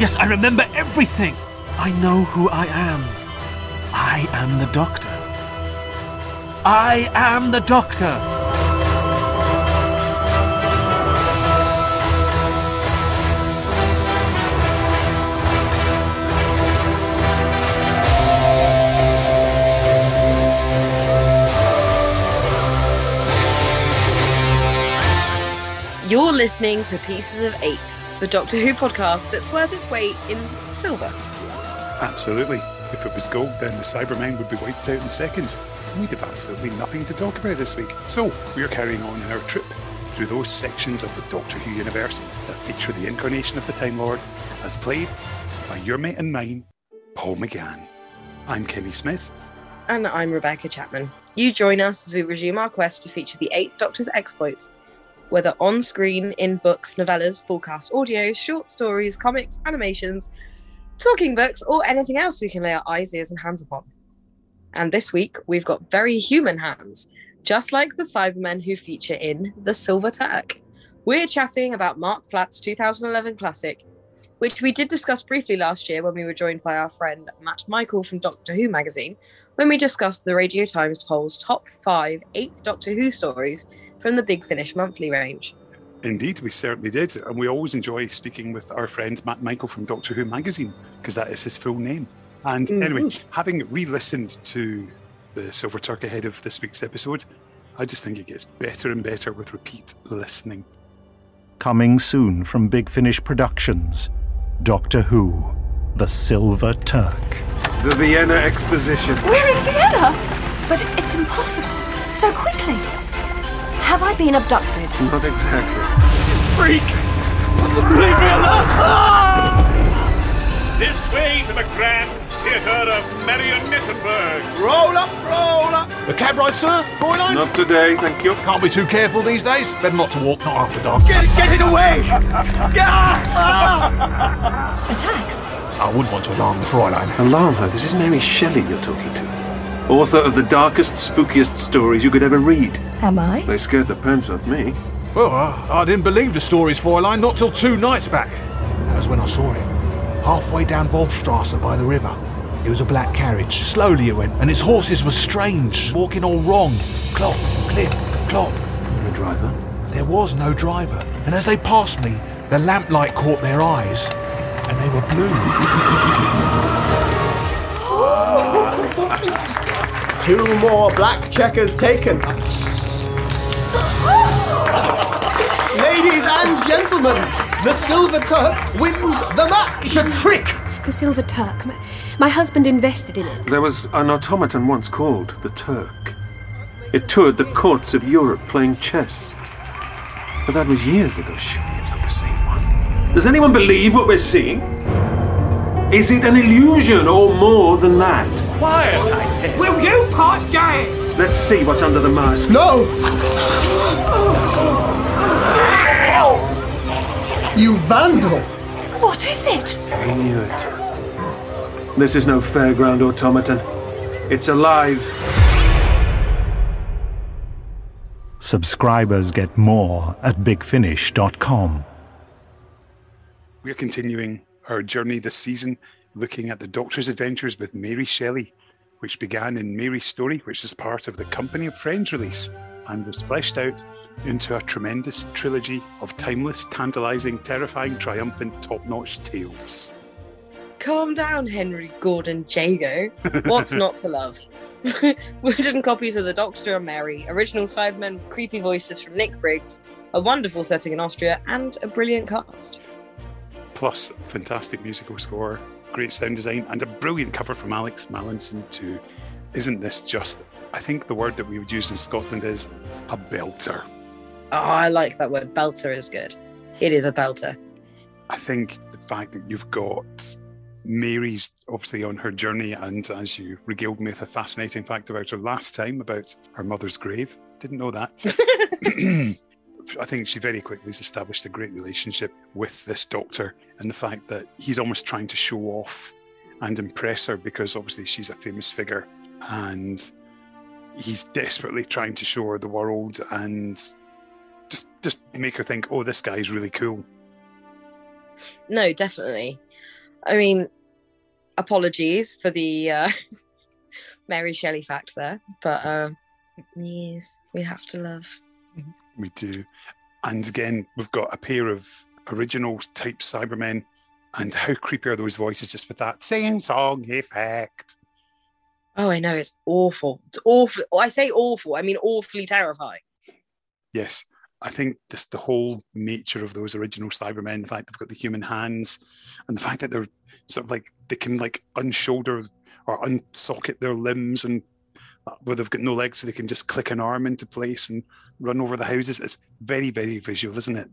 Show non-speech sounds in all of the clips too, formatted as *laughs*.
Yes, I remember everything. I know who I am. I am the Doctor. I am the Doctor. You're listening to Pieces of Eight, the Doctor Who podcast that's worth its weight in silver. Absolutely. If it was gold, then the Cybermen would be wiped out in seconds. We'd have absolutely nothing to talk about this week. So, we're carrying on our trip through those sections of the Doctor Who universe that feature the incarnation of the Time Lord, as played by your mate and mine, Paul McGann. I'm Kenny Smith. And I'm Rebecca Chapman. You join us as we resume our quest to feature the Eighth Doctor's exploits, whether on screen, in books, novellas, fullcast audio, short stories, comics, animations, talking books, or anything else we can lay our eyes, ears, and hands upon. And this week, we've got very human hands, just like the Cybermen who feature in The Silver Turk. We're chatting about Marc Platt's 2011 classic, which we did discuss briefly last year when we were joined by our friend Matt Michael from Doctor Who magazine, when we discussed the Radio Times poll's top five eighth Doctor Who stories from the Big Finish monthly range. Indeed, we certainly did. And we always enjoy speaking with our friend Matt Michael from Doctor Who magazine, because that is his full name. And Mhm. anyway, having re listened to the Silver Turk ahead of this week's episode, I just think it gets better and better with repeat listening. Coming soon from Big Finish Productions Doctor Who The Silver Turk. The Vienna Exposition. We're in Vienna! But it's impossible. So quickly. Have I been abducted? Not exactly. Freak! Leave me alone! Ah! This way to the Grand Theatre of Marionettenburg. Roll up, roll up. A cab ride, sir? Fräulein? Not today, thank you. Can't be too careful these days. Better not to walk, not after dark. Get, get it away. Ah! Attacks? I wouldn't want to alarm the Fräulein. Alarm her. This is Mary Shelley you're talking to. Author of the darkest, spookiest stories you could ever read. Am I? They scared the pants off me. Well, I, I didn't believe the stories, Fräulein, not till two nights back. That was when I saw him. Halfway down Wolfstrasse by the river. It was a black carriage. Slowly it went, and its horses were strange, walking all wrong. Clop, clip, clop. The driver? There was no driver, and as they passed me, the lamplight caught their eyes, and they were blue. *laughs* Two more black checkers taken. Ladies and gentlemen, the Silver Turk wins the match. It's a trick. The Silver Turk. My, my husband invested in it. There was an automaton once called the Turk. It toured the courts of Europe playing chess. But that was years ago. Surely it's not the same one. Does anyone believe what we're seeing? Is it an illusion or more than that? Quiet, I said. Will you part day? Let's see what's under the mask. No. You vandal. What is it? I knew it. This is no fairground automaton. It's alive. Subscribers get more at bigfinish.com. We're continuing our journey this season looking at the Doctor's adventures with Mary Shelley, which began in Mary's Story, which is part of the Company of Friends release and was fleshed out into a tremendous trilogy of timeless, tantalizing, terrifying, triumphant, top notch tales. Calm down, Henry Gordon Jago. What's not to love? *laughs* Wooden copies of The Doctor and Mary, original Cybermen with creepy voices from Nick Briggs, a wonderful setting in Austria, and a brilliant cast. Plus, fantastic musical score, great sound design, and a brilliant cover from Alex Mallinson, too. Isn't this just, I think the word that we would use in Scotland is a belter. Oh, I like that word. Belter is good. It is a belter. I think the fact that you've got Mary's obviously on her journey, and as you regaled me with a fascinating fact about her last time about her mother's grave, didn't know that. *laughs* *clears throat* I think she very quickly has established a great relationship with this doctor, and the fact that he's almost trying to show off and impress her because obviously she's a famous figure, and he's desperately trying to show her the world and just just make her think, oh, this guy's really cool. No, definitely. I mean, apologies for the uh, *laughs* Mary Shelley fact there, but uh, yes, we have to love. We do. And again, we've got a pair of original type Cybermen. And how creepy are those voices just with that sing song effect? Oh, I know it's awful. It's awful. I say awful. I mean awfully terrifying. Yes, I think just the whole nature of those original Cybermen, the fact they've got the human hands, and the fact that they're sort of like they can like unshoulder or unsocket their limbs, and where they've got no legs, so they can just click an arm into place and run over the houses. It's very, very visual, isn't it?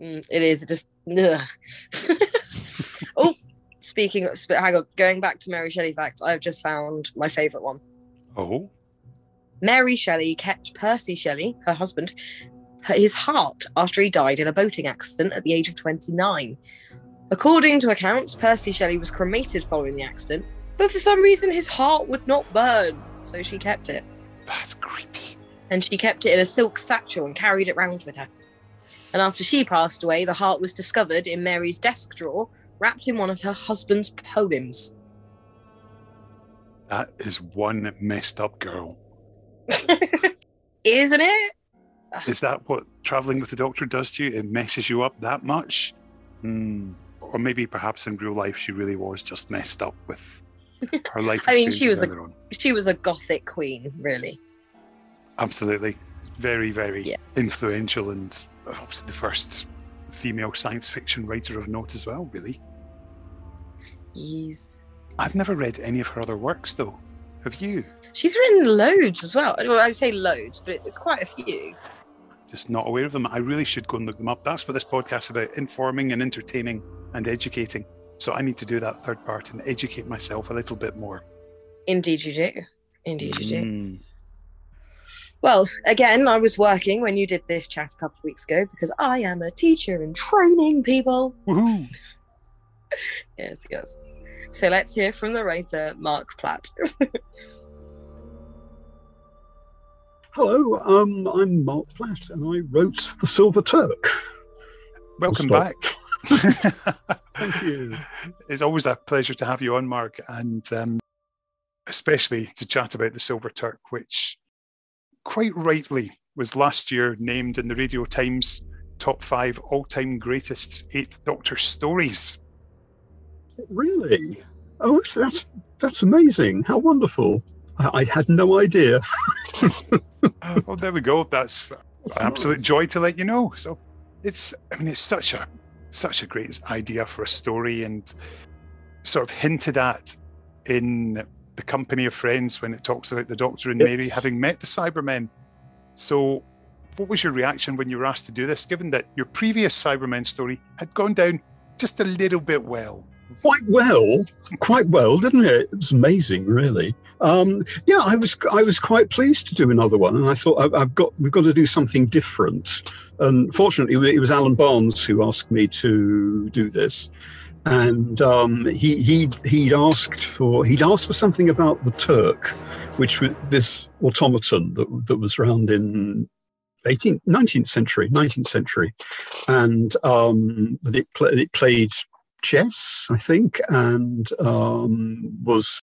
Mm, it is. It just. *laughs* oh, speaking of, hang on, going back to Mary Shelley facts, I've just found my favourite one. Oh. Mary Shelley kept Percy Shelley, her husband, his heart after he died in a boating accident at the age of 29. According to accounts, Percy Shelley was cremated following the accident, but for some reason his heart would not burn, so she kept it. That's creepy. And she kept it in a silk satchel and carried it round with her. And after she passed away, the heart was discovered in Mary's desk drawer, wrapped in one of her husband's poems. That is one messed up girl. *laughs* Isn't it? Is that what traveling with the doctor does to you? It messes you up that much? Hmm. Or maybe perhaps in real life she really was just messed up with *laughs* her life. I mean, she was a she was a gothic queen, really. Absolutely. Very, very Yeah. influential and uh, obviously the first female science fiction writer of note as well, really. Yes. I've never read any of her other works though. Have you? She's written loads as well. Well, I would say loads, but it's quite a few. Just not aware of them. I really should go and look them up. That's what this podcast is about informing and entertaining and educating. So I need to do that third part and educate myself a little bit more. Indeed, you do. Indeed, you do. Mm. Well, again, I was working when you did this chat a couple of weeks ago because I am a teacher and training people. Woohoo! *laughs* Yes, yes. So let's hear from the writer, Marc Platt. *laughs* Hello, um, I'm Marc Platt, and I wrote The Silver Turk. Welcome Stop. back. *laughs* Thank you. *laughs* It's always a pleasure to have you on, Marc, and um, especially to chat about the Silver Turk, which quite rightly was last year named in the Radio Times top five all-time greatest Eighth Doctor stories. Really? Oh, that's that's, amazing. How wonderful. I, I had no idea. *laughs* well, there we go. That's an absolute joy to let you know. So it's, I mean, it's such a such a great idea for a story and sort of hinted at in the company of friends when it talks about the Doctor and Mary having met the Cybermen. So, what was your reaction when you were asked to do this, given that your previous Cybermen story had gone down just a little bit well? Quite well, quite well, didn't it? It was amazing, really. Um, yeah, I was I was quite pleased to do another one, and I thought I've, got we've got to do something different. And fortunately, it was Alan Barnes who asked me to do this, and um, he he he'd asked for he'd asked for something about the Turk, which was this automaton that that was around in 18th, 19th century, 19th century, and um, it, pla it played chess, I think, and um, was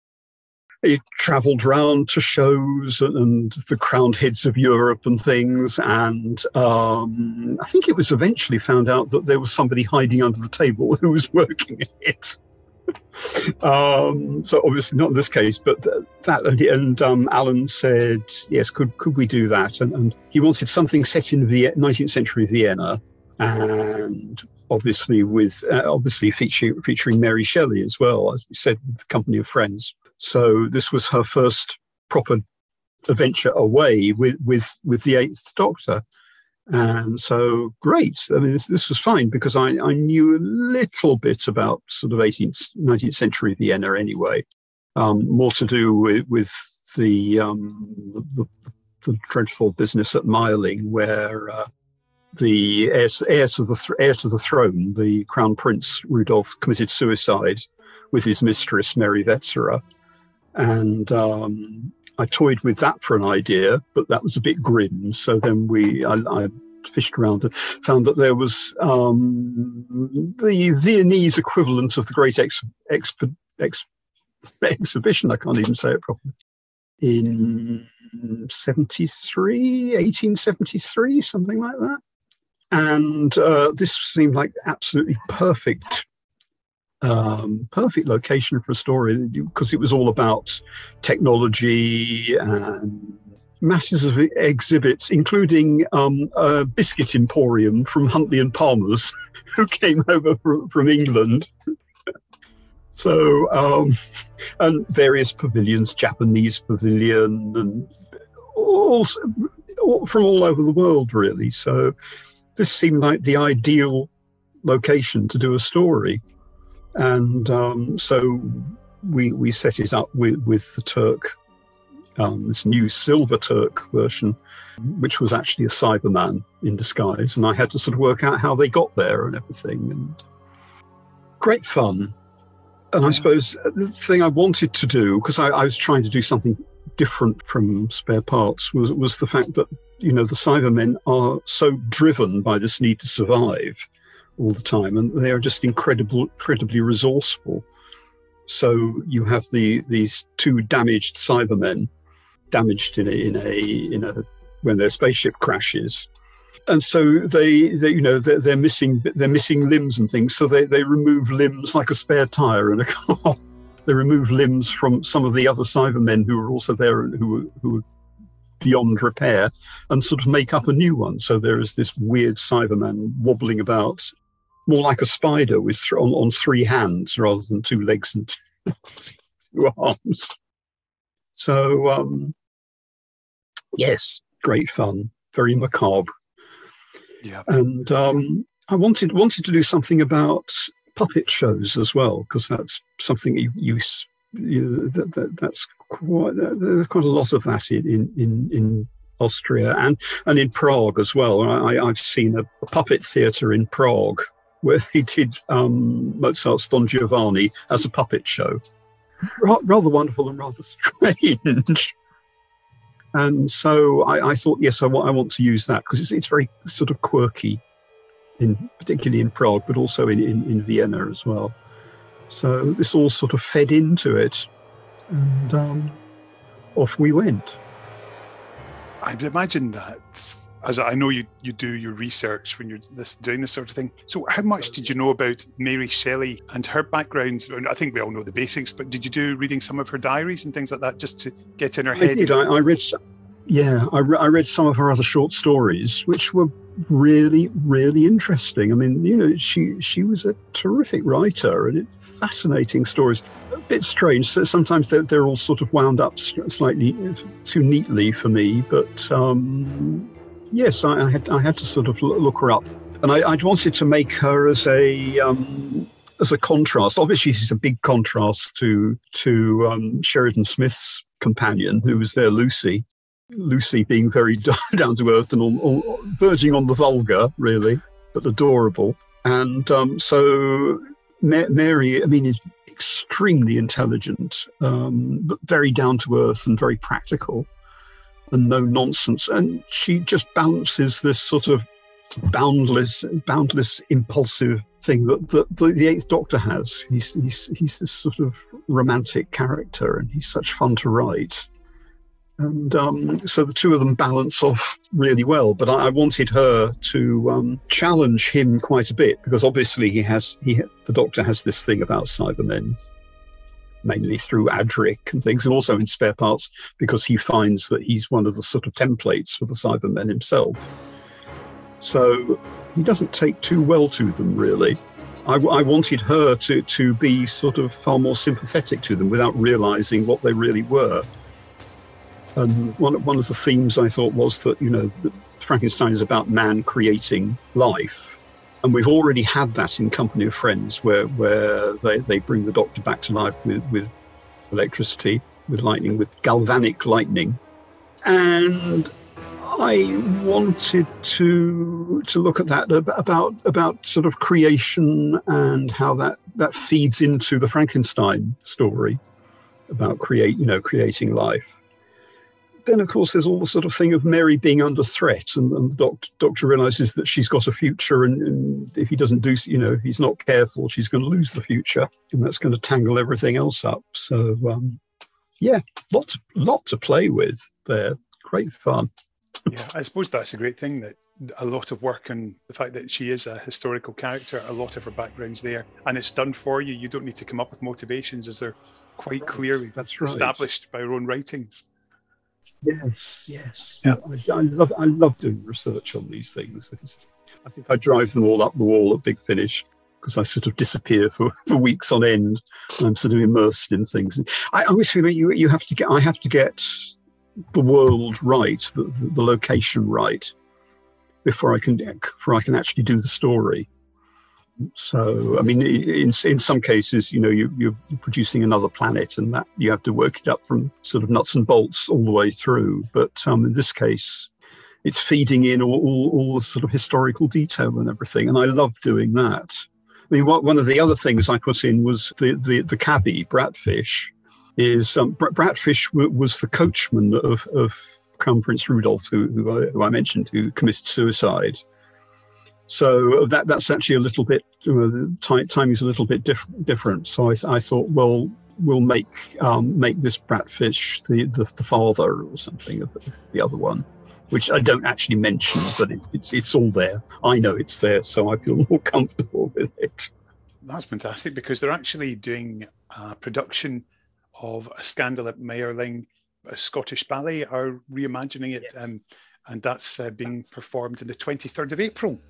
it travelled round to shows and, and the crowned heads of Europe and things. And um, I think it was eventually found out that there was somebody hiding under the table *laughs* who was working it. um, so obviously not in this case, but th- that and, and um, Alan said yes, could could we do that? And, and he wanted something set in Vie- 19th century Vienna, and obviously with uh, obviously featuring featuring Mary Shelley as well, as we said, with the company of friends. So this was her first proper adventure away with with with the Eighth Doctor. And so, great. I mean, this, this was fine because I, I knew a little bit about sort of 18th, 19th century Vienna anyway. Um, more to do with, with the, um, the, the, the dreadful business at Mayerling, where uh, the heir, to the th- heir to the throne, the Crown Prince Rudolf committed suicide with his mistress, Mary Vetsera. And um, I toyed with that for an idea, but that was a bit grim. So then we, I, I fished around and found that there was um, the Viennese equivalent of the Great ex, exp, ex, Exhibition. I can't even say it properly. In 73, 1873, something like that. And uh, this seemed like absolutely perfect um, perfect location for a story because it was all about technology and masses of exhibits, including um, a biscuit emporium from Huntley and Palmer's, *laughs* who came over from, England. so, um, and various pavilions, Japanese pavilion, and all from all over the world, really. So, this seemed like the ideal location to do a story. And um, so we we set it up with, with the Turk um, this new Silver Turk version, which was actually a Cyberman in disguise. And I had to sort of work out how they got there and everything. And great fun. And I suppose the thing I wanted to do, because I, I, was trying to do something different from spare parts, was, was the fact that, you know, the Cybermen are so driven by this need to survive all the time. And they are just incredible, incredibly resourceful. So you have the these two damaged Cybermen damaged in a, in a in a when their spaceship crashes and so they, they you know they're, they're, missing they're missing limbs and things so they, they remove limbs like a spare tire in a *laughs* car they remove limbs from some of the other cybermen who are also there and who who beyond repair and sort of make up a new one so there is this weird cyberman wobbling about more like a spider with th- on, on three hands rather than two legs and *laughs* two arms so um, yes, great fun, very macabre. Yeah. And um, I wanted wanted to do something about puppet shows as well because that's something you, you, you that, that, that's quite there's quite a lot of that in in in Austria and and in Prague as well. I, I've seen a, a puppet theatre in Prague where they did um, Mozart's Don Giovanni as a puppet show. Ra- rather wonderful and rather *laughs* strange. And so I, I thought, yes, I want, want to use that because it's, it's very sort of quirky, in particularly in Prague, but also in, in, in Vienna as well. So this all sort of fed into it, and um, off we went. I'd imagine that as I know you, you do your research when you're this, doing this sort of thing. So, how much did you know about Mary Shelley and her background? I think we all know the basics, but did you do reading some of her diaries and things like that just to get in her head? I did. I, I read, yeah, I, re- I read some of her other short stories, which were really, really interesting. I mean, you know, she she was a terrific writer and it, fascinating stories. A bit strange. So sometimes they're, they're all sort of wound up slightly too neatly for me, but. Um, yes, I, I, had I had to sort of look her up, and I, I wanted to make her as a um, as a contrast. Obviously, she's a big contrast to to um, Sheridan Smith's companion, who was there, Lucy. Lucy being very *laughs* down to earth and on, on, verging on the vulgar, really, but adorable. And um, so Ma- Mary, I mean, is extremely intelligent, um, but very down to earth and very practical and no nonsense. And she just balances this sort of boundless, boundless, impulsive thing that, that the, the Eighth Doctor has. He's, he's he's this sort of romantic character, and he's such fun to write. And um, so the two of them balance off really well. But I, I wanted her to um, challenge him quite a bit because obviously he has he the Doctor has this thing about Cybermen mainly through Adric and things, and also in spare parts because he finds that he's one of the sort of templates for the Cybermen himself. So he doesn't take too well to them, really. I, I, wanted her to, to be sort of far more sympathetic to them without realizing what they really were. And one, one of the themes I thought was that, you know, Frankenstein is about man creating life. And we've already had that in Company of Friends, where where they, they bring the Doctor back to life with with electricity, with lightning, with galvanic lightning, and I wanted to to look at that about about sort of creation and how that that feeds into the Frankenstein story about create you know creating life then, of course, there's all the sort of thing of Mary being under threat, and, and the doctor, doctor realizes that she's got a future, and, and, if he doesn't do, you know, if he's not careful, she's going to lose the future, and that's going to tangle everything else up. So, um, yeah, lots, lot to play with there. Great fun. yeah, I suppose that's a great thing that a lot of work and the fact that she is a historical character, a lot of her background's there, and it's done for you. You don't need to come up with motivations, as they're quite clearly That's right. established by her own writings. Yes, yes. Yeah. I, I love I love doing research on these things. I think I drive them all up the wall at Big Finish because I sort of disappear for, for weeks on end. I'm sort of immersed in things. I always feel you you have to get I have to get the world right, the, the, the location right, before I can before I can actually do the story. So, I mean, in in some cases, you know, you, you're producing another planet, and that you have to work it up from sort of nuts and bolts all the way through. But um, in this case, it's feeding in all, all, all the sort of historical detail and everything, and I love doing that. I mean, what, one of the other things I put in was the the, the cabbie Bratfish. Is um, Br- Bratfish w- was the coachman of, of Crown Prince Rudolph, who, who, I, who I mentioned, who committed suicide. So that that's actually a little bit uh, time timing's a little bit diff- different. So I, I thought, well, we'll make um, make this Bratfish the, the the father or something of the, the other one, which I don't actually mention, but it, it's it's all there. I know it's there, so I feel *laughs* more comfortable with it. That's fantastic because they're actually doing a production of a scandal at Mayerling. A Scottish ballet are reimagining it, um, and that's uh, being performed on the 23rd of April.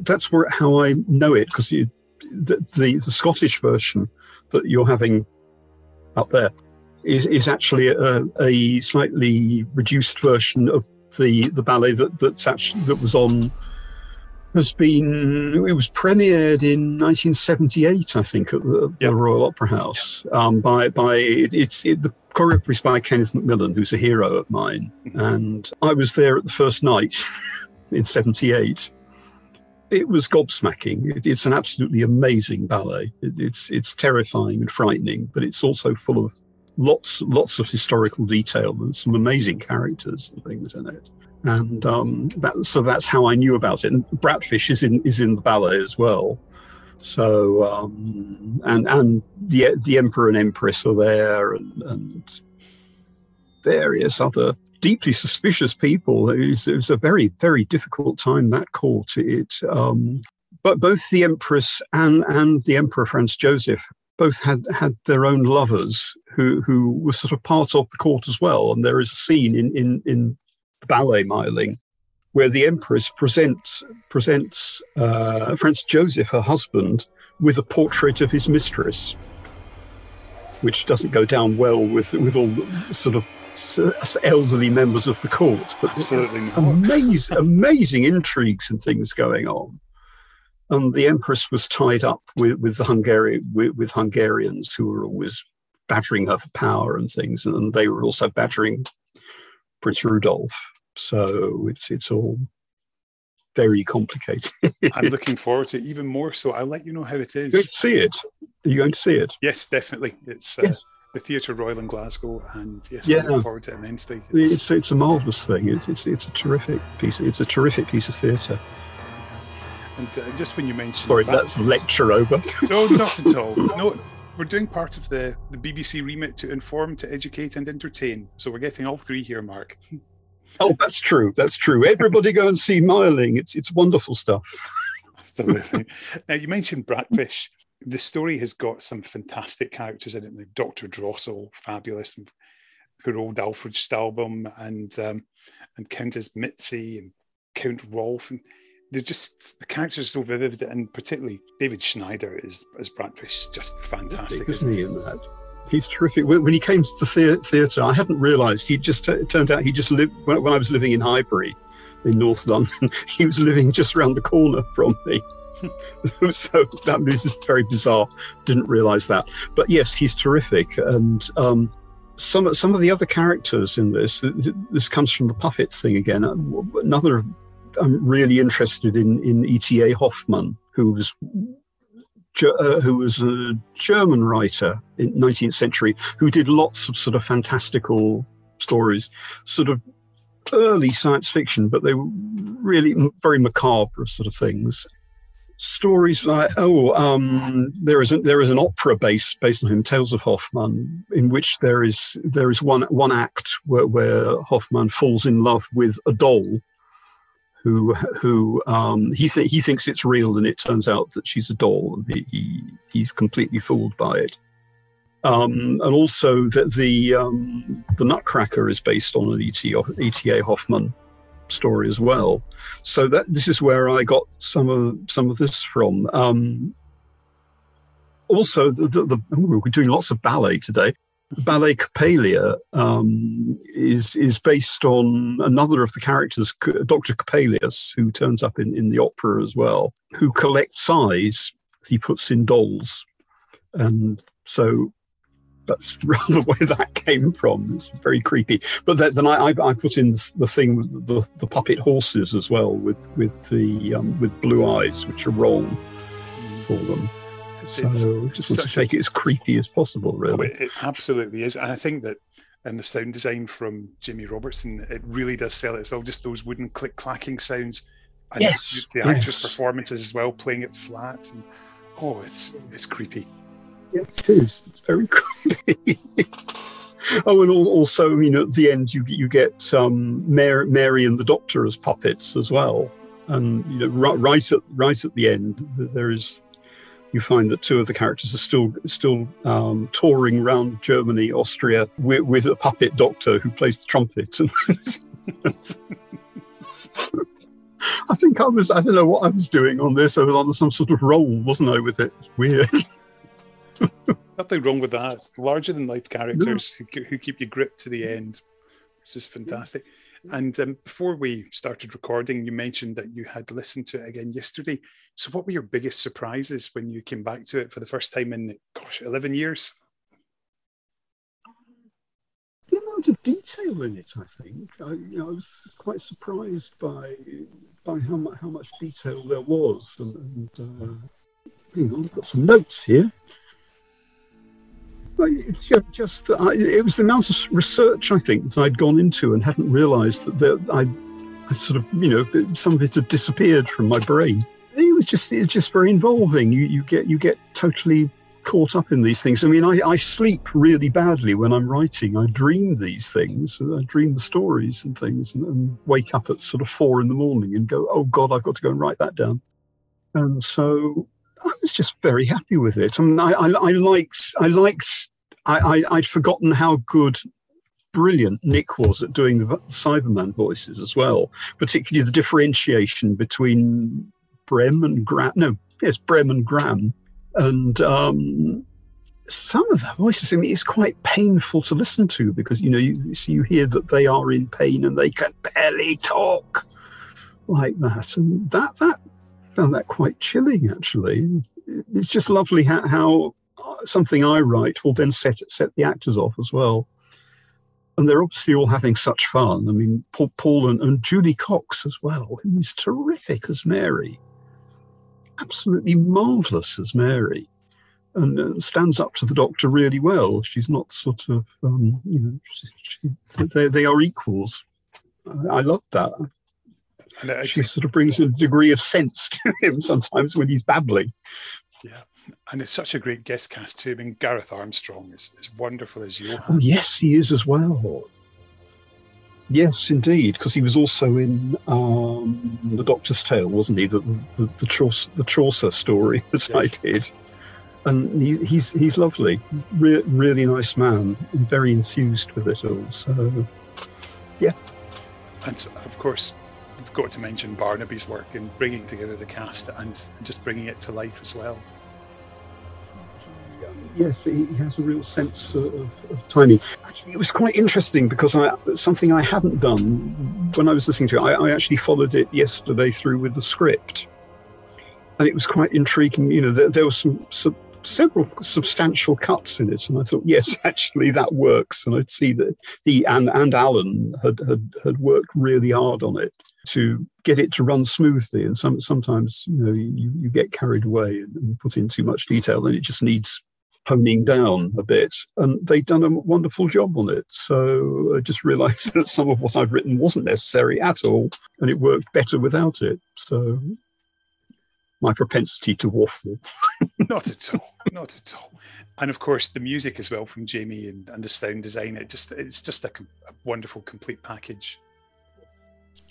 That's where how I know it because the, the the Scottish version that you're having up there is is actually a, a slightly reduced version of the the ballet that that's actually that was on has been it was premiered in 1978 i think at the, the royal opera house um, by by it, it's it, the choreography is by kenneth macmillan who's a hero of mine. And i was there at the first night in 78 it was gobsmacking it, it's an absolutely amazing ballet it, it's it's terrifying and frightening but it's also full of lots lots of historical detail and some amazing characters and things in it and um, that, so that's how I knew about it. And Bratfish is in is in the ballet as well. So um, and and the the emperor and empress are there, and, and various other deeply suspicious people. It was, a very very difficult time that court. It um, but both the empress and and the emperor Franz Joseph both had had their own lovers who who were sort of part of the court as well. And there is a scene in in in ballet Mayerling, where the Empress presents presents uh, Franz Joseph, her husband, with a portrait of his mistress, which doesn't go down well with with all the sort of elderly members of the court. But Absolutely amazing, amazing intrigues and things going on. And the Empress was tied up with with the Hungary with, with Hungarians who were always battering her for power and things, and they were also battering Prince Rudolf. So it's it's all very complicated. I'm *laughs* looking forward to it even more. So I'll let you know how it is. You're going to see it. Are you going to see it? Yes, definitely. It's uh, Yes. The Theatre Royal in Glasgow, and yes, Yeah. I look forward to it immensely. It's it's a marvelous thing. It's it's, it's a terrific piece. It's a terrific piece of theatre. And uh, just when you mentioned, Sorry, Brat- that's lecture over. no, not at *laughs* all. No, we're doing part of the the BBC remit to inform, to educate, and entertain. So we're getting all three here, Marc. oh, that's true. That's true. Everybody go and see Mayerling. It's it's wonderful stuff. Absolutely. now you mentioned Bratfish. The story has got some fantastic characters in it. Like Dr. Drossel, fabulous, and poor old Alfred Stalbum, and um, and Countess Mitzi and Count Rolf, and they're just the characters are so vivid, and particularly David Schneider is as Bratfish, just fantastic, isn't isn't he in that? He's terrific. When, he came to the theatre, I hadn't realised he just it turned out he just lived when I was living in Highbury in North London. *laughs* He was living just around the corner from me. *laughs* so that was very bizarre. Didn't realise that. But yes, he's terrific. And um, some some of the other characters in this, th- th- this comes from the puppet thing again. Uh, Another, I'm really interested in in E.T.A. Hoffmann, who was uh, who was a German writer in 19th century who did lots of sort of fantastical stories, sort of early science fiction, but they were really very macabre sort of things. Stories like oh, um, there is a, there is an opera based based on him, Tales of Hoffmann, in which there is there is one one act where, where Hoffmann falls in love with a doll, who who um, he th- he thinks it's real, and it turns out that she's a doll, and he, he he's completely fooled by it. Um, and also that the um, the Nutcracker is based on an E.T.A. Hoffmann story as well. So that this is where I got some of some of this from. Um, also, the, the, the, we're doing lots of ballet today. Ballet Coppelia um, is is based on another of the characters, Dr. Coppelius, who turns up in, in the opera as well, who collects eyes he puts in dolls. And so that's *laughs* rather where that came from. It's very creepy. But then I, I, put in the thing with the, the puppet horses as well, with with the um, with blue eyes, which are wrong for them. So it's just want to make it as creepy as possible, really. Oh, it, it absolutely is, and I think that and the sound design from Jimmy Robertson, it really does sell it. It's all just those wooden click clacking sounds. And yes, the actress' yes. performances as well, playing it flat. And, oh, it's it's creepy. Yes, it is. It's very creepy. *laughs* oh, and also, you know, at the end, you you get um, Mary, Mary and the Doctor as puppets as well. And you know, right, at right at the end, there is you find that two of the characters are still still um, touring around Germany, Austria with, with, a puppet doctor who plays the trumpet. And *laughs* I think I was I don't know what I was doing on this. I was on some sort of roll, wasn't I? With it, weird. *laughs* *laughs* Nothing wrong with that. Larger than life characters no. who, who, keep you gripped to the end, which is fantastic. And um, before we started recording, you mentioned that you had listened to it again yesterday. So, what were your biggest surprises when you came back to it for the first time in, gosh, 11 years? The amount of detail in it, I think. I, you know, I was quite surprised by by how much, how much detail there was. And, and uh, hang on, I've got some notes here. Just, just it was the amount of research I think that I'd gone into and hadn't realised that I, I sort of you know some of it had disappeared from my brain. It was just it's just very involving. You you get you get totally caught up in these things. I mean, I, I sleep really badly when I'm writing. I dream these things. I dream the stories and things, and, and wake up at sort of four in the morning and go, "Oh God, I've got to go and write that down." And so I was just very happy with it. I mean, I, I, I liked, I liked, I, I, would forgotten how good, brilliant Nick was at doing the Cyberman voices as well, particularly the differentiation between Brem and Gram. No, yes, Brem and Gram. And um, some of the voices, I mean, it's quite painful to listen to because, you know, you, so you hear that they are in pain and they can barely talk like that. And that, that found that quite chilling, actually. It's just lovely how, how something I write will then set set the actors off as well. And they're obviously all having such fun. I mean, Paul, Paul and, and Julie Cox as well, who's terrific as Mary. Absolutely marvellous as Mary. And uh, stands up to the doctor really well. She's not sort of, um, you know, she, she, they, they are equals. I, I love that. And she sort of brings a degree of sense to him sometimes when he's babbling. Yeah. And it's such a great guest cast too. I mean, Gareth Armstrong is as wonderful as you. Oh, yes, he is as well. Yes, indeed, because he was also in um, the Doctor's Tale, wasn't he? The the, the, Chaucer, the Chaucer story *laughs* that yes. I did, and he, he's he's lovely, Re- really nice man, and very enthused with it all. So, yeah. And of course, got to mention Barnaby's work in bringing together the cast and just bringing it to life as well. Yes, he has a real sense of, of timing. Actually, it was quite interesting because I, something I hadn't done when I was listening to it, I, I actually followed it yesterday through with the script. And it was quite intriguing. You know, there, there was some, some several substantial cuts in it, and I thought, yes, *laughs* actually that works. And I'd see that he and and Alan had had, had worked really hard on it to get it to run smoothly. And some sometimes you know you, you get carried away and, and put in too much detail, and it just needs honing down a bit, and they've done a wonderful job on it. So I just realised *laughs* that some of what I'd written wasn't necessary at all, and it worked better without it. So my propensity to waffle. *laughs* not at all. Not at all. And of course, the music as well from Jamie and, and the sound design. It just it's just a, a wonderful complete package.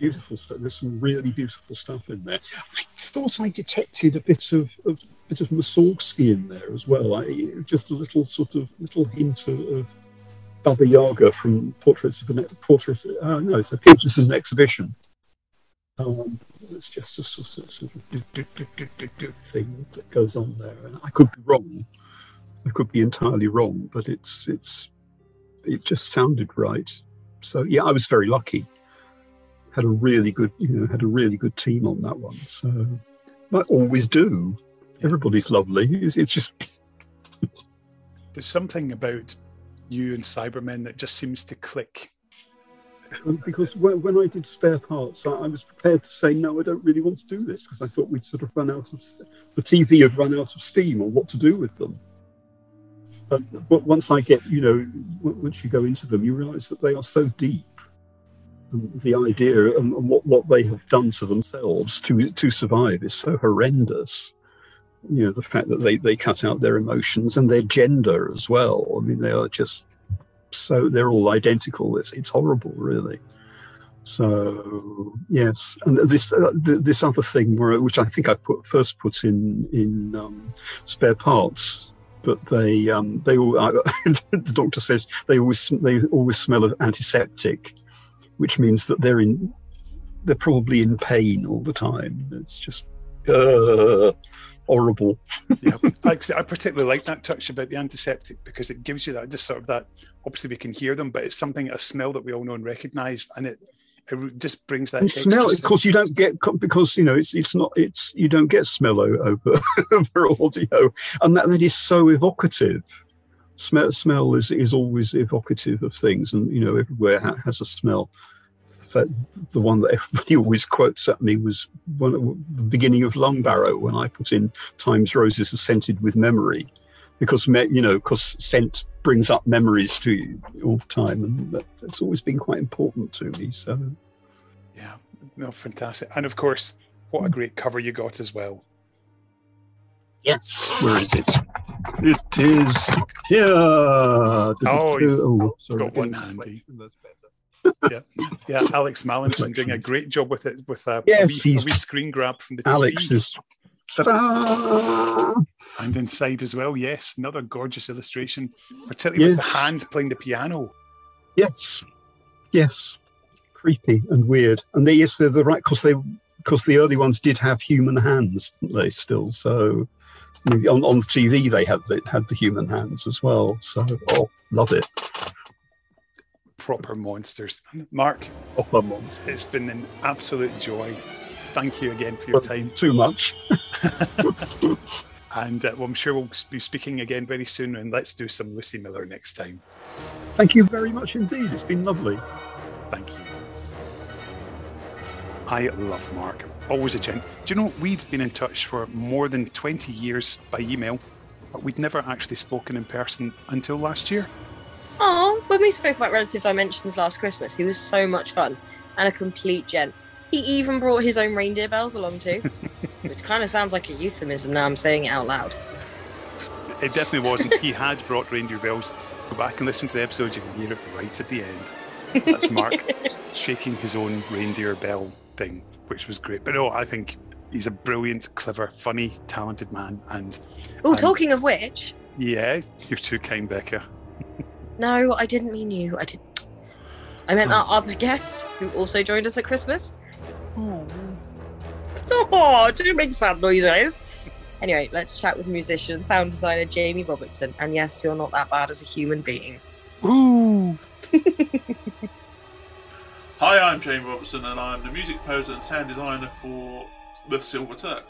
Beautiful stuff. There's some really beautiful stuff in there. I thought I detected a bit of, of bit of Mussorgsky in there as well. I, just a little sort of little hint of, of Baba Yaga from Portraits of an Portrait. Uh, no, it's a an Exhibition. Um, it's just a sort of, sort of do, do, do, thing that goes on there, and I could be wrong. I could be entirely wrong, but it's it's it just sounded right. So yeah, I was very lucky. Had a really good, you know, had a really good team on that one. So I always do. Everybody's lovely. It's, it's just there's something about you and Cybermen that just seems to click um, because when, when, I did spare parts, I, I, was prepared to say no, I don't really want to do this because I thought we'd sort of run out of the TV had run out of steam on what to do with them. But, but once I get, you know, once you go into them, you realise that they are so deep. The idea and, what, what they have done to themselves to to survive is so horrendous you know the fact that they they cut out their emotions and their gender as well i mean they are just so they're all identical. It's it's horrible, really. So yes, and this uh, th- this other thing, where, which I think I put first put in in um, spare parts, but they um, they all *laughs* the doctor says they always they always smell of antiseptic, which means that they're in they're probably in pain all the time. It's just uh, horrible. yeah, *laughs* I, I particularly like that touch about the antiseptic because it gives you that just sort of that obviously we can hear them, but it's something a smell that we all know and recognise, and it it just brings that smell. Of course, you don't get because you know it's it's not it's you don't get smell over *laughs* over audio, and that that is so evocative. Smell smell is is always evocative of things, and you know everywhere ha- has a smell. But The one that everybody *laughs* always quotes at me was one of the beginning of Long Barrow when I put in "Times roses are scented with memory," because you know because scent brings up memories to you all the time, and that, that's always been quite important to me. So, yeah, no, fantastic, and of course, what a great cover you got as well. Yes, where is it? It is here. Oh, oh sorry, got one handy. yeah, yeah. Alex Mallinson doing a great job with it with a, yes, a, wee, a wee screen grab from the TV. Alex is Ta-da! And inside as well, yes, another gorgeous illustration, particularly yes. with the hand playing the piano. Yes, yes, creepy and weird. And they, yes, they're the right because they because the early ones did have human hands, they still. So on, on TV they had they had the human hands as well. So oh, love it. Proper monsters, Marc. Proper monsters. It's been an absolute joy thank you again for your time. Too much. *laughs* *laughs* and uh, well, I'm sure we'll be speaking again very soon. And let's do some Lucy Miller next time. Thank you very much indeed. It's been lovely. Thank you. I love Marc. Always a gent. Do you know, we'd been in touch for more than 20 years by email, but we'd never actually spoken in person until last year. Oh, when we spoke about Relative Dimensions last Christmas, he was so much fun and a complete gent. He even brought his own reindeer bells along too, *laughs* which kind of sounds like a euphemism now I'm saying it out loud. It definitely wasn't. he had brought reindeer bells. Go back and listen to the episode, you can hear it right at the end. That's Marc *laughs* shaking his own reindeer bell thing, which was great. But no, I think he's a brilliant, clever, funny, talented man. And oh, talking of which, yeah, you're too kind, Becca. *laughs* no, I didn't mean you. I did. I meant our other guest who also joined us at Christmas. Oh. Oh, do make sad noises. Anyway, let's chat with musician, sound designer Jamie Robertson. And yes, you're not that bad as a human being. Ooh. *laughs* Hi, I'm Jamie Robertson, and I'm the music composer and sound designer for The Silver Turk.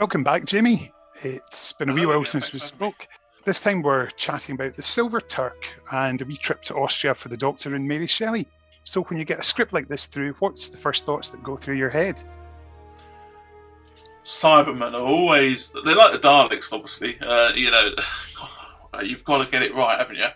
Welcome back, Jimmy. It's been a wee while since we spoke. This time we're chatting about The Silver Turk and a wee trip to Austria for the Doctor and Mary Shelley. So when you get a script like this through, what's the first thoughts that go through your head? Cybermen are always they're like the Daleks, obviously. Uh, you know, *sighs* you've got to get it right, haven't you?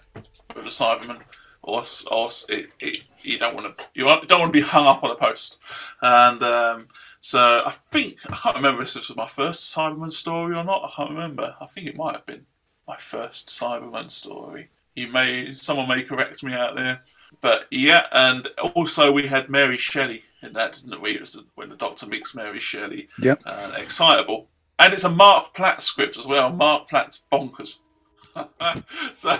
With the Cyberman, or or it, it, you don't want to you don't want to be hung up on a post. And um, so I think I can't remember if this was my first Cyberman story or not. I can't remember. I think it might have been my first Cyberman story. You may someone may correct me out there, but yeah. And also we had Mary Shelley in that, didn't we? It was when the Doctor meets Mary Shelley. Yep. Uh, excitable. And it's a Mark Platt script as well. Mark Platt's bonkers. *laughs* so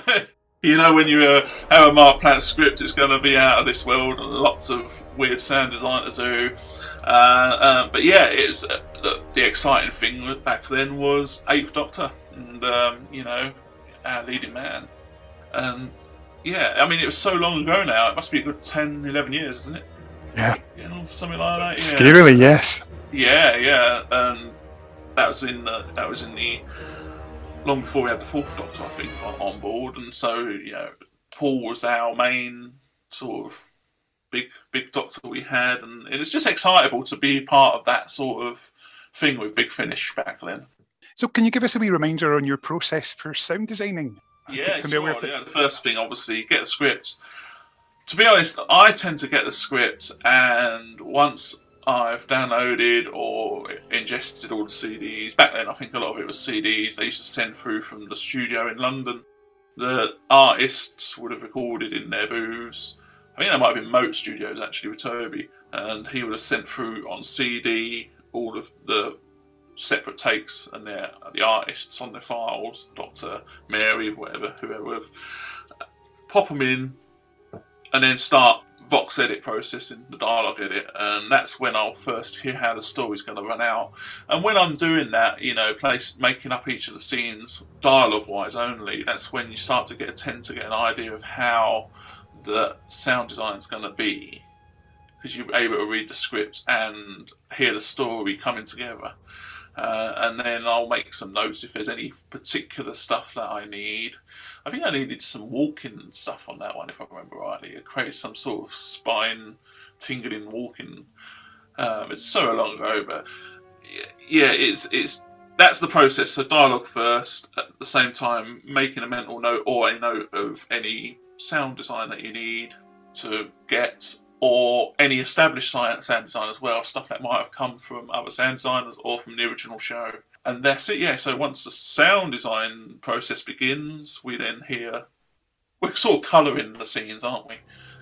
you know when you uh, have a Marc Platt script, it's going to be out of this world. and Lots of weird sound design to do. Uh, uh, but yeah, it's uh, the, the exciting thing back then was Eighth Doctor, and um, you know our leading man. And yeah, I mean it was so long ago now. It must be a good 10, 11 years, isn't it? Yeah. You know, something like that. Yeah. Scarily, yes. Yeah, yeah, and that was in the, that was in the long before we had the fourth Doctor, I think, on, on board, and so you know, Paul was our main sort of big big Doctor we had, and it was just excitable to be part of that sort of thing with Big Finish back then. So, can you give us a wee reminder on your process for sound designing? Yeah, sure. Yeah, the first thing, obviously, get the script. To be honest, I tend to get the script, and once I've downloaded or ingested all the CDs, back then I think a lot of it was CDs. They used to send through from the studio in London. The artists would have recorded in their booths. I think that might have been Moat Studios actually with Toby, and he would have sent through on CD all of the separate takes and their the artists on their files, Doctor Mary, whatever, whoever, pop them in, and then start Vox edit processing the dialogue edit, and that's when I'll first hear how the story's going to run out. And when I'm doing that, you know, place making up each of the scenes dialogue wise only, that's when you start to get a tend to get an idea of how the sound design is going to be because you're able to read the script and hear the story coming together. Uh, and then I'll make some notes if there's any particular stuff that I need. I think I needed some walking stuff on that one, if I remember rightly. It created some sort of spine tingling walking. Um, it's so long ago, but yeah, it's it's that's the process. So dialogue first, at the same time making a mental note or a note of any sound design that you need to get, or any established sound design as well, stuff that might have come from other sound designers or from the original show. And that's it, yeah. So once the sound design process begins, we then hear we're sort of colouring the scenes, aren't we?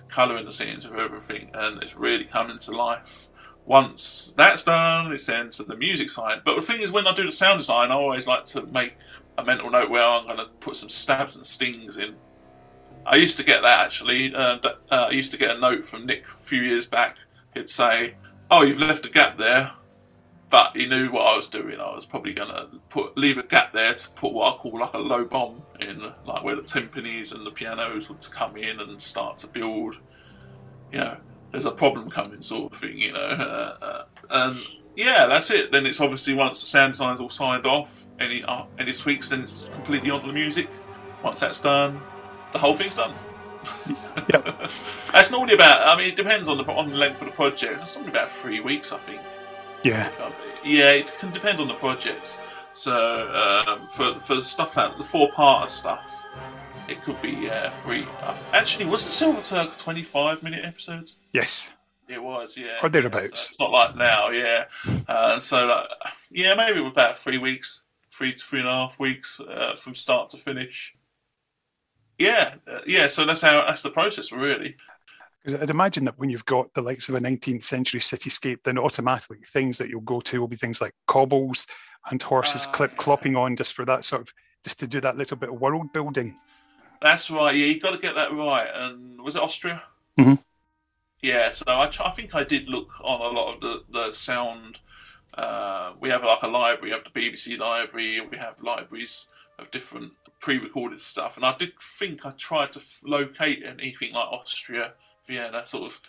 Colouring the scenes of everything, and it's really coming to life. Once that's done, it's then to the music side. But the thing is, when I do the sound design, I always like to make a mental note where I'm going to put some stabs and stings in. I used to get that actually. Uh, uh, I used to get a note from Nick a few years back. He'd say, "Oh, you've left a gap there," but he knew what I was doing. I was probably going to put leave a gap there to put what I call like a low bomb in, like where the timpanis and the pianos would come in and start to build. You know, there's a problem coming, sort of thing. You know, uh, uh, and yeah, that's it. Then it's obviously once the sound design's all signed off, any uh, any tweaks, then it's completely onto the music. Once that's done, the whole thing's done. *laughs* Yeah. That's normally about. I mean, it depends on the on the length of the project. It's normally about three weeks, I think. Yeah. Yeah, it can depend on the projects. So um, for for stuff that the four part stuff, it could be uh, three. Actually, was the Silver Turk twenty five minute episodes? Yes. It was, yeah. Or thereabouts. So it's not like now, yeah. Uh, so, uh, yeah, maybe about three weeks, three to three and a half weeks uh, from start to finish. Yeah, uh, yeah. So that's how that's the process, really. Because I'd imagine that when you've got the likes of a 19th century cityscape, then automatically things that you'll go to will be things like cobbles and horses Ah, clip clopping on just for that sort of just to do that little bit of world building. That's right. Yeah, you've got to get that right. And was it Austria? Mhm. Yeah. So I, I think I did look on a lot of the the sound. Uh, we have like a library. We have the BBC library. We have libraries of different pre-recorded stuff. And I did think I tried to f- locate anything like Austria, Vienna, sort of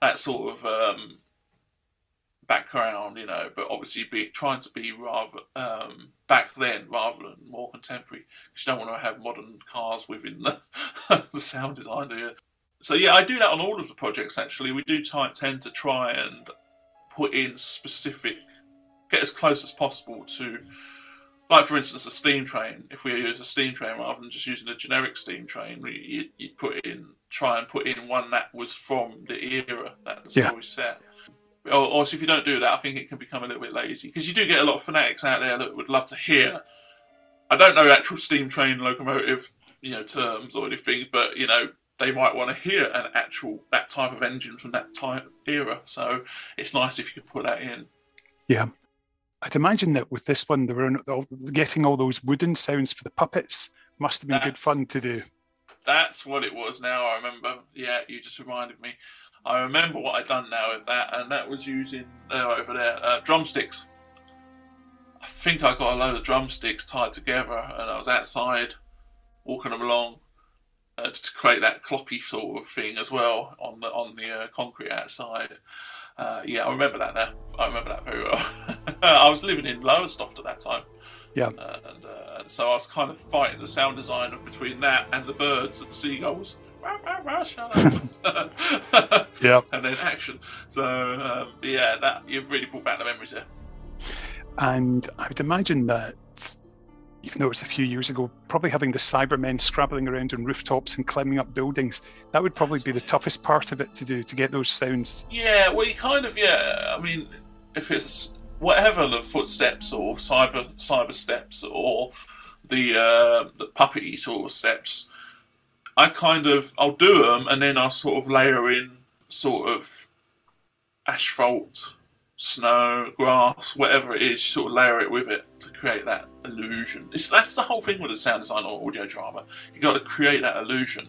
that sort of um, background, you know. But obviously, be trying to be rather um, back then rather than more contemporary. 'cause you don't want to have modern cars within the, *laughs* the sound design, do you? So yeah, I do that on all of the projects. Actually, we do try, tend to try and put in specific, get as close as possible to like for instance, a steam train. If we use a steam train rather than just using a generic steam train, you you put in try and put in one that was from the era that the Yeah. story set. Or, or so if you don't do that, I think it can become a little bit lazy because you do get a lot of fanatics out there that would love to hear. I don't know actual steam train locomotive, you know, terms or anything, but you know they might want to hear an actual that type of engine from that type era. So it's nice if you could put that in. Yeah. I'd imagine that with this one, they were getting all those wooden sounds for the puppets. Must have been good fun to do. That's what it was now. I remember. Yeah, you just reminded me. I remember what I'd done now with that, and that was using uh, over there uh, drumsticks. I think I got a load of drumsticks tied together, and I was outside walking them along uh, to create that cloppy sort of thing as well on the on the uh, concrete outside. Uh, yeah, I remember that now. I remember that very well. *laughs* I was living in Lowestoft at that time. Yeah. Uh, and, uh, and so I was kind of fighting the sound design of between that and the birds and the seagulls. *laughs* Rah, rah, rah, shut up. *laughs* Yeah. And then action. So um, yeah, that you've really brought back the memories there. And I would imagine that, it was a few years ago, probably having the Cybermen scrabbling around on rooftops and climbing up buildings, that would probably be the toughest part of it to do, to get those sounds. Yeah, well, you kind of yeah. I mean, if it's whatever the footsteps or cyber cyber steps or the uh, the puppety sort of steps, I kind of I'll do them and then I'll sort of layer in sort of asphalt, snow, grass, whatever it is. Sort of layer it with it to create that illusion. It's, that's the whole thing with the sound design or audio drama. You got to create that illusion.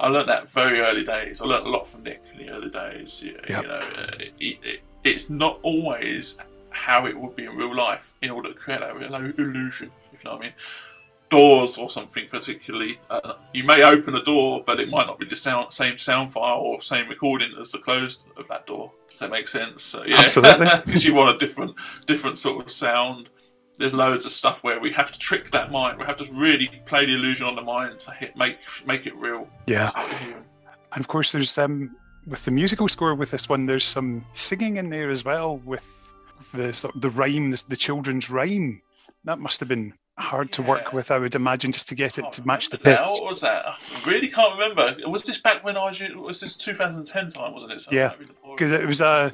I learned that very early days. I learned a lot from Nick in the early days. You, Yep. you know, uh, it, it, it's not always how it would be in real life in order to create that real illusion. If you know what I mean. Doors or something particularly, uh, you may open a door, but it might not be the sound, same sound file or same recording as the closed of that door. Does that make sense? So, yeah. Absolutely. *laughs* because you want a different, different sort of sound. There's loads of stuff where we have to trick that mind. We have to really play the illusion on the mind to hit, make make it real. Yeah. That's what we're hearing. And of course, there's um, with the musical score with this one, there's some singing in there as well with the sort of the rhyme, the, the children's rhyme. That must have been hard to work with, I would imagine, just to get it to match the pitch. Now, what was that? I really can't remember. Was this back when I was? Was this 2010 time? Wasn't it? So Yeah, that'd be the point. because it was a,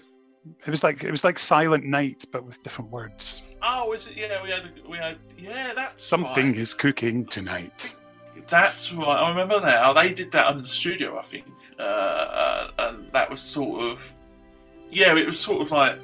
it was like it was like Silent Night, but with different words. Oh, is it? Yeah, we had. We had. Yeah, that's Something right. is cooking tonight. That's right. I remember now. They did that in the studio, I think, uh, uh, and that was sort of. Yeah, it was sort of like.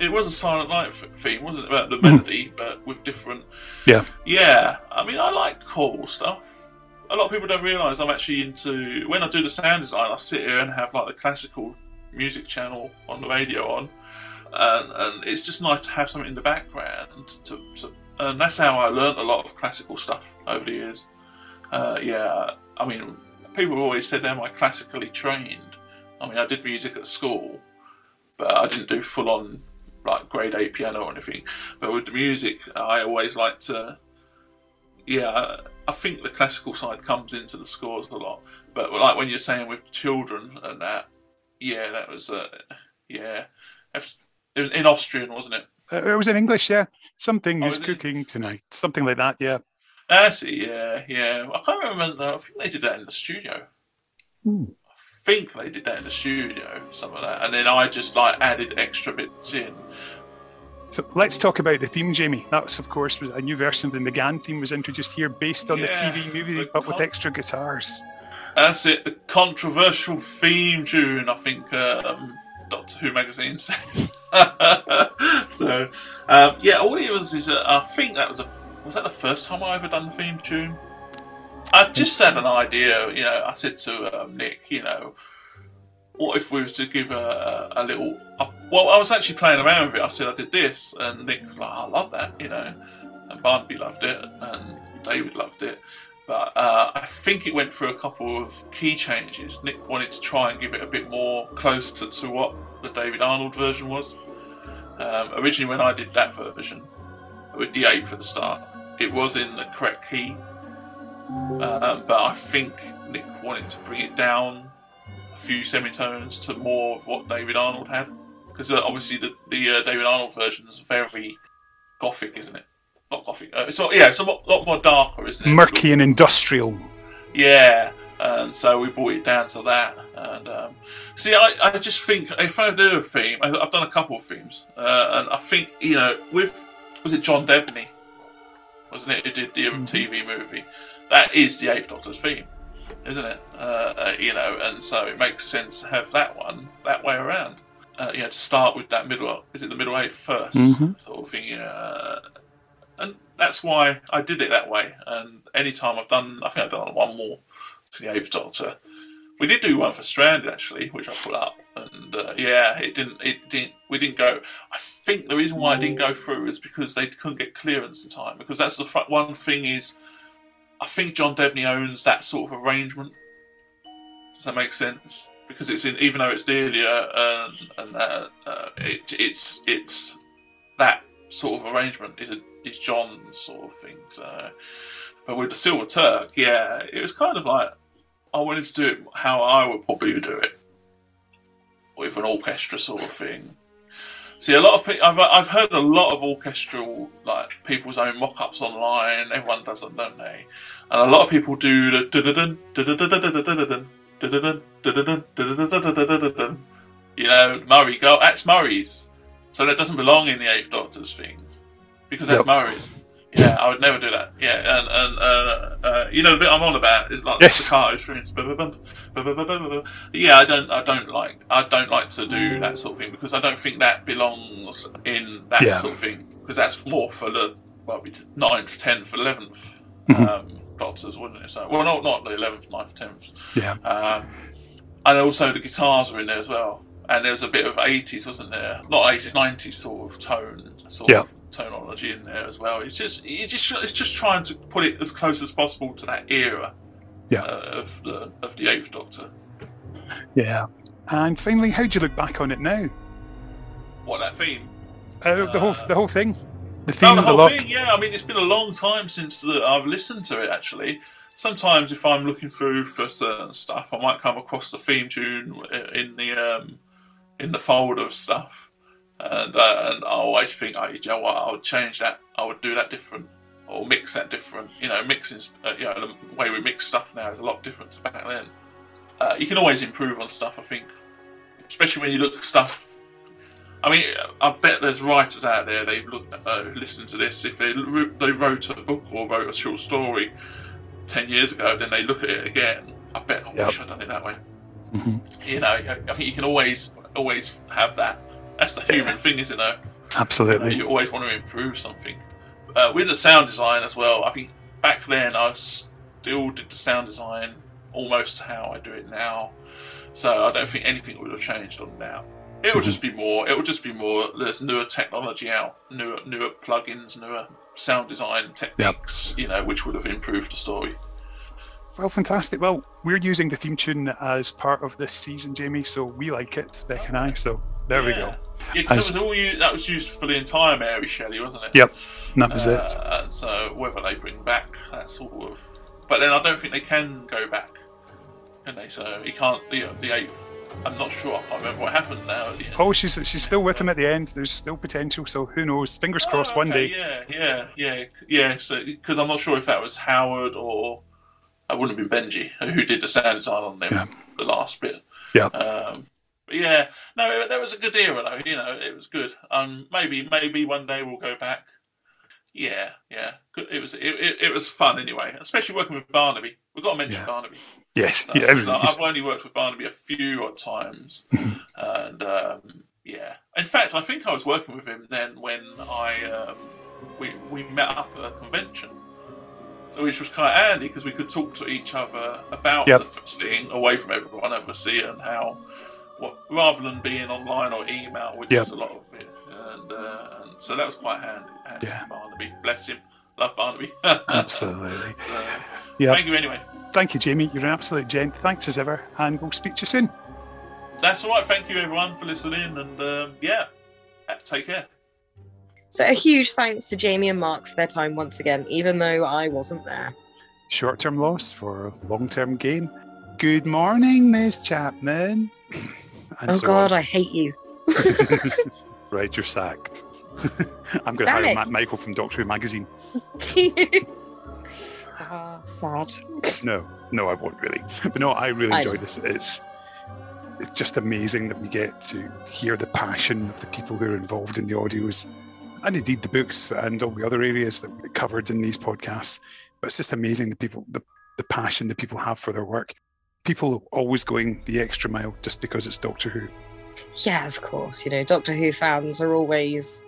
It was a Silent Night theme, wasn't it? About the melody, but with different. Yeah. Yeah, I mean, I like cool stuff. A lot of people don't realise I'm actually into. When I do the sound design, I sit here and have like the classical music channel on the radio on, and, and it's just nice to have something in the background. To, to, and that's how I learnt a lot of classical stuff over the years. Uh, yeah, I mean, people always said, "Am I classically trained?" I mean, I did music at school, but I didn't do full on like grade eight piano or anything. But with the music, I always like to. Yeah, I think the classical side comes into the scores a lot. But like when you're saying with children and that, yeah, that was uh, yeah, it was in Austrian, wasn't it? Uh, it was in English, yeah. Something Oh, is is it? cooking tonight. Something like that, yeah. That's it, yeah, yeah. I can't remember. Though. I think they did that in the studio. Hmm. I think they did that in the studio, some of that, and then I just like added extra bits in. So let's talk about the theme, Jamie. That's, of course, was a new version of the McGann theme was introduced here based on the TV movie, but with extra guitars. That's it. The controversial theme tune. I think um, Doctor Who magazine *laughs* so um, yeah, all it was is uh, I think that was a was that the first time I ever done the theme tune. I just had an idea. You know, I said to um, Nick, you know, what if we was to give a, a, a little? Uh, well, I was actually playing around with it. I said I did this, and Nick was like, "I love that," you know, and Barnaby loved it, and David loved it. But uh, I think it went through a couple of key changes. Nick wanted to try and give it a bit more close to, to what the David Arnold version was. Um, originally, when I did that version with D8 for the start, it was in the correct key. Um, but I think Nick wanted to bring it down a few semitones to more of what David Arnold had. Because uh, obviously, the, the uh, David Arnold version is very gothic, isn't it? Not gothic. Uh, it's all, yeah, it's a lot, lot more darker, isn't it? Murky and industrial. Yeah, and so we brought it down to that. And um, see, I, I just think if I do a theme, I, I've done a couple of themes, uh, and I think you know, with was it John Debney, wasn't it? Who did the TV movie? That is the Eighth Doctor's theme, isn't it? Uh, uh, you know, and so it makes sense to have that one that way around. Uh, you know, to start with that middle, is it the middle eight 1st Mhm. sort of thing? Uh, and that's why I did it that way. And any time I've done, I think I've done one more to the Eighth Doctor. We did do one for Stranded actually, which I put up, and uh, yeah, it didn't. It didn't. We didn't go. I think the reason why I didn't go through is because they couldn't get clearance in time. Because that's the one thing is, I think John Debney owns that sort of arrangement. Does that make sense? Because it's in, even though it's Delia and, and uh, uh, it, it's it's that sort of arrangement is a, is John's sort of thing. So, but with the Silver Turk, yeah, it was kind of like I wanted to do it how I would probably do it with an orchestra sort of thing. See, a lot of people, I've, I've heard a lot of orchestral, like people's own mock ups online. Everyone does them, don't they? And a lot of people do the. You know, Murray, go, that's Murray's. So that doesn't belong in the Eighth Doctor's thing, Because that's Yep. Murray's. Yeah, I would never do that. Yeah, and, and uh, uh, you know the bit I'm on about is like Yes. the staccato strings. Yeah, I don't, I don't like, I don't like to do that sort of thing because I don't think that belongs in that Yeah. sort of thing because that's more for the well, ninth, tenth, eleventh Mhm. um, doctors, wouldn't it? So, well, not not the eleventh, ninth, tenth. Yeah. Um, and also the guitars were in there as well. And there was a bit of 80s, wasn't there? Not 80s, 90s sort of tone, sort Yeah. of tonology in there as well. It's just, it's just, it's just trying to put it as close as possible to that era Yeah. uh, of the of the Eighth Doctor. Yeah. And finally, how do you look back on it now? What that theme? Uh, the whole the whole thing, the theme, the the, whole lot. thing. Yeah, I mean, it's been a long time since uh, I've listened to it. Actually, sometimes if I'm looking through for certain stuff, I might come across the theme tune in the um, in the folder of stuff, and uh, and I always think, oh, you know what, I would change that. I would do that different, or mix that different. You know, mixing. Uh, you know, the way we mix stuff now is a lot different to back then. Uh, you can always improve on stuff. I think, especially when you look at stuff I mean, I bet there's writers out there they look uh, listen to this. If they they wrote a book or wrote a short story ten years ago, then they look at it again. I bet I wish I'd done it that way. Mhm. You know, I think you can always always have that. That's the human thing, isn't it? Absolutely. You, know, you always want to improve something. Uh, with the sound design as well, I think back then I still did the sound design almost how I do it now. So I don't think anything would have changed on now. It would just be more. It would just be more. There's newer technology out, newer newer plugins, newer sound design techniques. You know, which would have improved the story. Well, fantastic. Well, we're using the theme tune as part of this season, Jamie, so we like it, Beck and I. So there we go. Yeah, that was all you, that was used for the entire Mary Shelley, wasn't it? Yep, that was it. Uh, and so whether they bring back that sort of, but then I don't think they can go back, can they? So he can't. The, the eighth. I'm not sure. I can't remember what happened now. At the end. Oh, she's she's still with him at the end. There's still potential, so who knows? Fingers crossed. one Oh, Okay, day. Yeah, yeah, yeah, yeah. So because I'm not sure if that was Howard or I wouldn't have been Benji who did the sound design on them the last bit. Yeah. Um, but yeah, no, that was a good era though. You know, it was good. Um, maybe maybe one day we'll go back. Yeah, yeah. It was it, it, it was fun anyway, especially working with Barnaby. We've got to mention Yeah. Barnaby. Yes, So, yeah, so I've only worked with Barnaby a few odd times, and um, yeah. In fact, I think I was working with him then when I um, we we met up at a convention, so which was of handy because we could talk to each other about Yep. the thing away from everyone overseas and how, what rather than being online or email, which Yep. is a lot of it, and, uh, and so that was quite handy. handy Yeah. Barnaby, bless him, love Barnaby. *laughs* Absolutely. So, Yeah. Thank you anyway. Thank you, Jamie. You're an absolute gent. Thanks as ever, and we'll speak to you soon. That's all right. Thank you, everyone, for listening. And um, yeah, take care. So a huge thanks to Jamie and Marc for their time once again, even though I wasn't there. Short-term loss for long-term gain. Good morning, Miss Chapman. *laughs* And oh so God, on. I hate you. *laughs* right, you're sacked. *laughs* I'm going to hire. Matt Michael from Doctor Who magazine. Ah, sad. No, no, I won't really. But no, I really enjoy this. It's it's just amazing that we get to hear the passion of the people who are involved in the audios, and indeed the books and all the other areas that we covered in these podcasts. But it's just amazing the people, the the passion that people have for their work. People always going the extra mile just because it's Doctor Who. Yeah, of course. You know, Doctor Who fans are always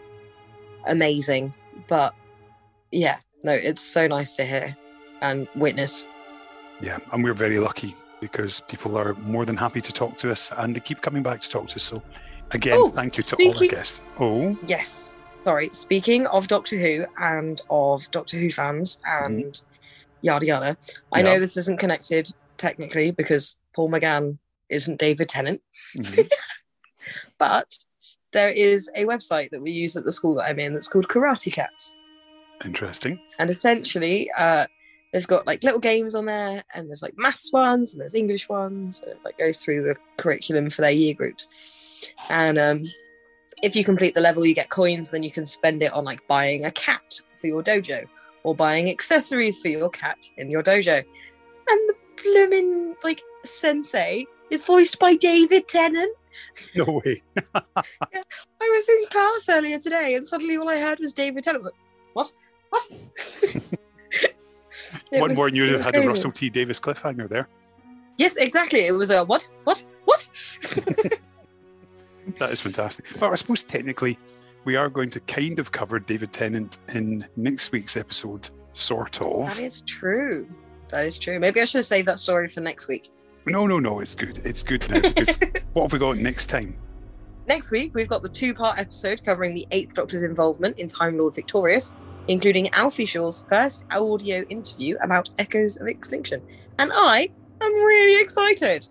amazing. But yeah, no, it's so nice to hear and witness. Yeah, and we're very lucky because people are more than happy to talk to us and they keep coming back to talk to us. So, again, Oh, thank you to all our guests. Oh, Yes. Sorry. Speaking of Doctor Who and of Doctor Who fans and yada yada, I Yeah. know this isn't connected technically because Paul McGann isn't David Tennant, mhm. *laughs* but there is a website that we use at the school that I'm in that's called Karate Cats. interesting. And essentially, uh, they've got like little games on there, and there's like maths ones, and there's English ones. And it like goes through the curriculum for their year groups. And um, if you complete the level, you get coins. Then you can spend it on like buying a cat for your dojo, or buying accessories for your cat in your dojo. And the blooming like sensei is voiced by David Tennant. No way. *laughs* I was in class earlier today, and suddenly all I heard was David Tennant. Like, what? What? *laughs* One was- more, and you would have had a. Russell T Davies cliffhanger there. Yes, exactly. It was a what? What? What? *laughs* That is fantastic. But I suppose technically, we are going to kind of cover David Tennant in next week's episode, sort of. That is true. That is true. Maybe I should save that story for next week. No, no, no, it's good. It's good now because *laughs* what have we got next time? Next week, we've got the two part episode covering the Eighth Doctor's involvement in Time Lord Victorious, including Alfie Shaw's first audio interview about Echoes of Extinction. And I am really excited.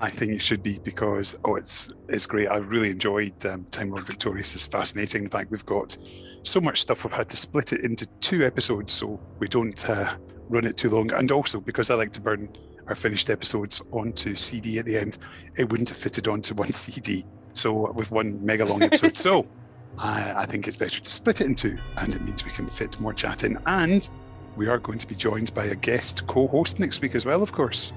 I think it should be because oh, it's it's great. I really enjoyed um, Time Lord Victorious. It's fascinating. In fact, we've got so much stuff. We've had to split it into two episodes so we don't uh, run it too long. And also because I like to burn our finished episodes onto CD at the end, it wouldn't have fitted onto one *laughs* CD. So with one mega long episode, so *laughs* I, I think it's better to split it in two, and it means we can fit more chat in. And we are going to be joined by a guest co-host next week as well, of course.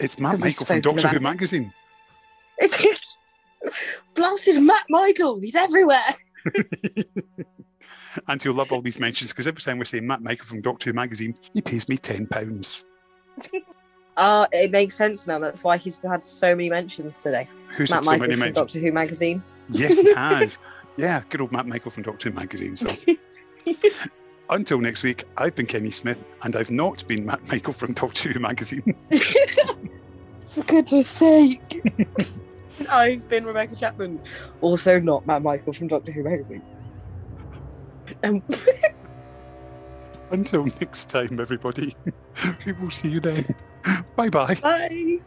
It's Matt Michael from Doctor Who magazine. It's *laughs* blasted Matt Michael. He's everywhere. *laughs* and he'll love all these mentions because every time we're say Matt Michael from Doctor Who magazine, he pays me ten pounds. Uh, *laughs* it makes sense now. That's why he's had so many mentions today. Who's Matt had so Michael many from mentions? Doctor Who magazine. Yes, he has. yeah, good old Matt Michael from Doctor Who magazine. So until next week, I've been Kenny Smith, and I've not been Matt Michael from Doctor Who magazine for goodness sake. *laughs* I've been Rebecca Chapman, also not Matt Michael from Doctor Who magazine. Um, *laughs* Until next time, everybody, *laughs* we will see you then. Bye-bye. Bye.